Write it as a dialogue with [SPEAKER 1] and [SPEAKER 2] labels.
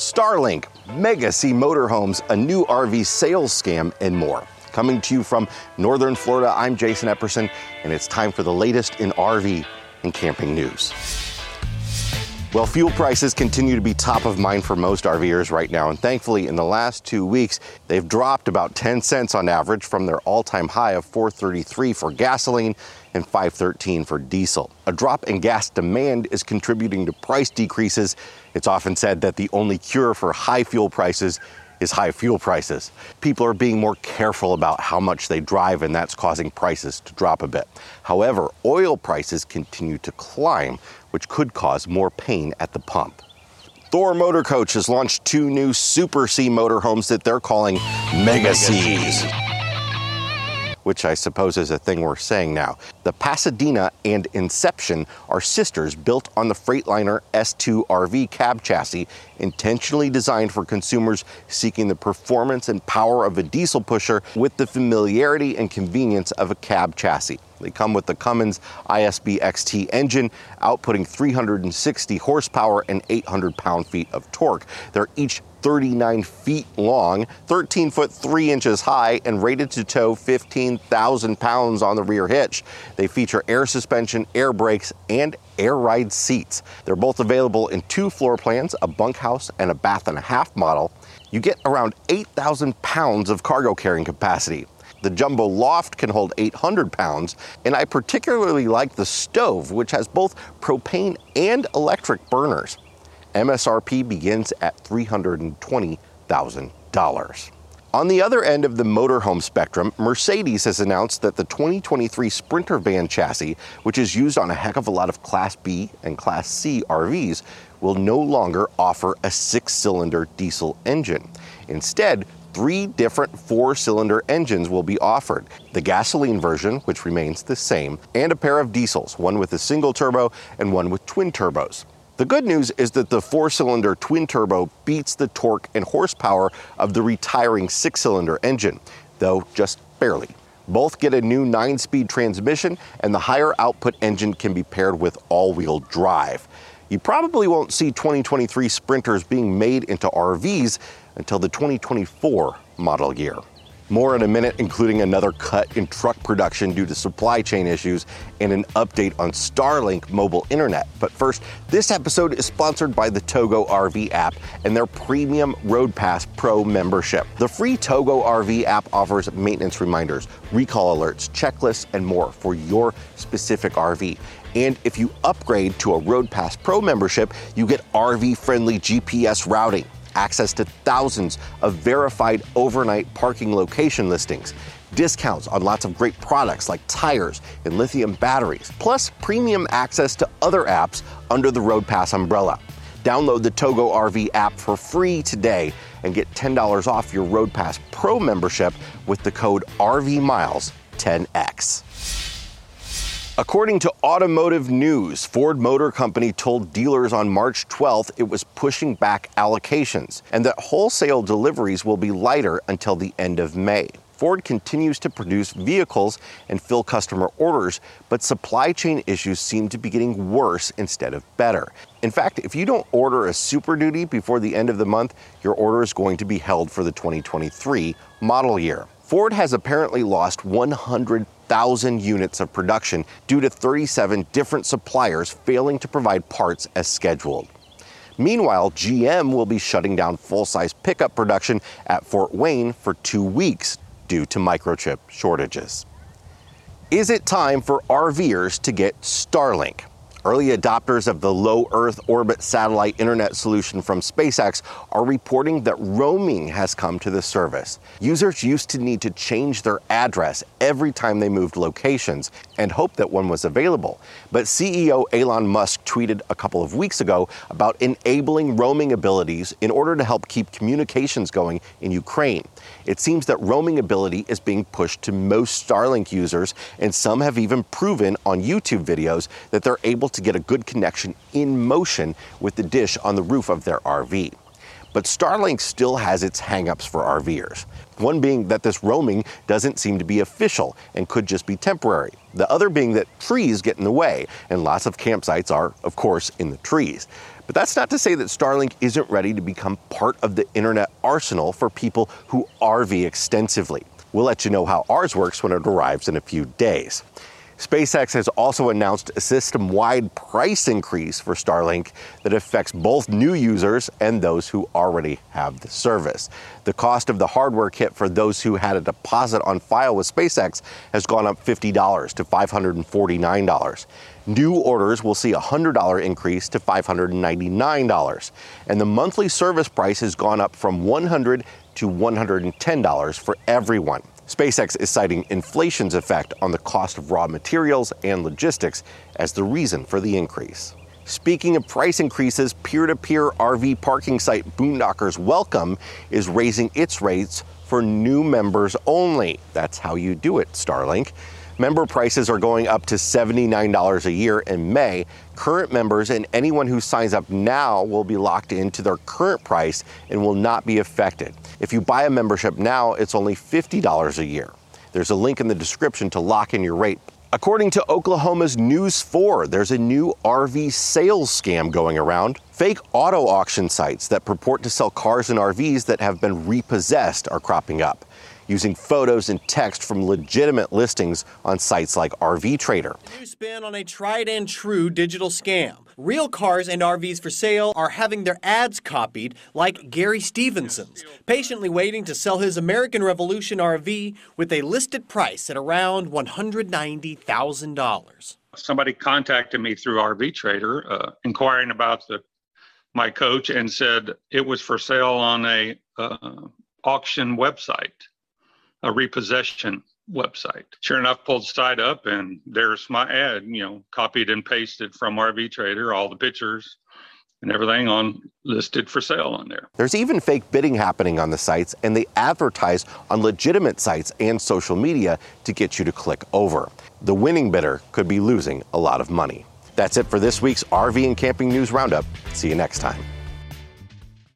[SPEAKER 1] Starlink, Mega C Motorhomes, a new RV sales scam, and more. Coming to you from Northern Florida, I'm Jason Epperson, and it's time for the latest in RV and camping news. Well, fuel prices continue to be top of mind for most RVers right now, and thankfully, in the last two weeks, they've dropped about 10 cents on average from their all-time high of 4.33 for gasoline and 5.13 for diesel. A drop in gas demand is contributing to price decreases. It's often said that the only cure for high fuel prices is high fuel prices. People are being more careful about how much they drive, and that's causing prices to drop a bit. However, oil prices continue to climb, which could cause more pain at the pump. Thor Motor Coach has launched two new Super C motorhomes that they're calling Mega Cs which I suppose is a thing we're saying now. The Pasadena and Inception are sisters built on the Freightliner S2 RV cab chassis, intentionally designed for consumers seeking the performance and power of a diesel pusher with the familiarity and convenience of a cab chassis. They come with the Cummins ISB XT engine, outputting 360 horsepower and 800 pound feet of torque. They're each 39 feet long, 13 foot 3 inches high, and rated to tow 15,000 pounds on the rear hitch. They feature air suspension, air brakes, and air ride seats. They're both available in two floor plans, a bunkhouse and a bath and a half model. You get around 8,000 pounds of cargo carrying capacity. The jumbo loft can hold 800 pounds, and I particularly like the stove, which has both propane and electric burners. MSRP begins at $320,000. On the other end of the motorhome spectrum, Mercedes has announced that the 2023 Sprinter van chassis, which is used on a heck of a lot of Class B and Class C RVs, will no longer offer a six cylinder diesel engine. Instead, three different four cylinder engines will be offered the gasoline version, which remains the same, and a pair of diesels, one with a single turbo and one with twin turbos. The good news is that the four cylinder twin turbo beats the torque and horsepower of the retiring six cylinder engine, though just barely. Both get a new nine speed transmission, and the higher output engine can be paired with all wheel drive. You probably won't see 2023 Sprinters being made into RVs until the 2024 model year. More in a minute, including another cut in truck production due to supply chain issues and an update on Starlink mobile internet. But first, this episode is sponsored by the Togo RV app and their premium Road Pass Pro membership. The free Togo RV app offers maintenance reminders, recall alerts, checklists, and more for your specific RV. And if you upgrade to a Road Pass Pro membership, you get RV friendly GPS routing access to thousands of verified overnight parking location listings, discounts on lots of great products like tires and lithium batteries, plus premium access to other apps under the Road Pass umbrella. Download the Togo RV app for free today and get $10 off your Road Pass Pro membership with the code RVMiles10X. According to Automotive News, Ford Motor Company told dealers on March 12th it was pushing back allocations and that wholesale deliveries will be lighter until the end of May. Ford continues to produce vehicles and fill customer orders, but supply chain issues seem to be getting worse instead of better. In fact, if you don't order a Super Duty before the end of the month, your order is going to be held for the 2023 model year. Ford has apparently lost 100,000 units of production due to 37 different suppliers failing to provide parts as scheduled. Meanwhile, GM will be shutting down full size pickup production at Fort Wayne for two weeks due to microchip shortages. Is it time for RVers to get Starlink? Early adopters of the low Earth orbit satellite internet solution from SpaceX are reporting that roaming has come to the service. Users used to need to change their address every time they moved locations and hope that one was available. But CEO Elon Musk tweeted a couple of weeks ago about enabling roaming abilities in order to help keep communications going in Ukraine. It seems that roaming ability is being pushed to most Starlink users, and some have even proven on YouTube videos that they're able to get a good connection in motion with the dish on the roof of their RV. But Starlink still has its hangups for RVers. One being that this roaming doesn't seem to be official and could just be temporary. The other being that trees get in the way, and lots of campsites are, of course, in the trees. But that's not to say that Starlink isn't ready to become part of the internet arsenal for people who RV extensively. We'll let you know how ours works when it arrives in a few days. SpaceX has also announced a system wide price increase for Starlink that affects both new users and those who already have the service. The cost of the hardware kit for those who had a deposit on file with SpaceX has gone up $50 to $549. New orders will see a $100 increase to $599, and the monthly service price has gone up from 100 to $110 for everyone. SpaceX is citing inflation's effect on the cost of raw materials and logistics as the reason for the increase. Speaking of price increases, peer to peer RV parking site Boondockers Welcome is raising its rates for new members only. That's how you do it, Starlink. Member prices are going up to $79 a year in May. Current members and anyone who signs up now will be locked into their current price and will not be affected. If you buy a membership now, it's only $50 a year. There's a link in the description to lock in your rate. According to Oklahoma's News 4, there's a new RV sales scam going around. Fake auto auction sites that purport to sell cars and RVs that have been repossessed are cropping up using photos and text from legitimate listings on sites like RV Trader.
[SPEAKER 2] New spin on a tried and true digital scam. Real cars and RVs for sale are having their ads copied, like Gary Stevenson's, patiently waiting to sell his American Revolution RV with a listed price at around $190,000.
[SPEAKER 3] Somebody contacted me through RV Trader, uh, inquiring about the my coach, and said it was for sale on a uh, auction website a repossession website. Sure enough, pulled the site up and there's my ad, you know, copied and pasted from RV Trader, all the pictures and everything on listed for sale on there.
[SPEAKER 1] There's even fake bidding happening on the sites, and they advertise on legitimate sites and social media to get you to click over. The winning bidder could be losing a lot of money. That's it for this week's RV and Camping News Roundup. See you next time.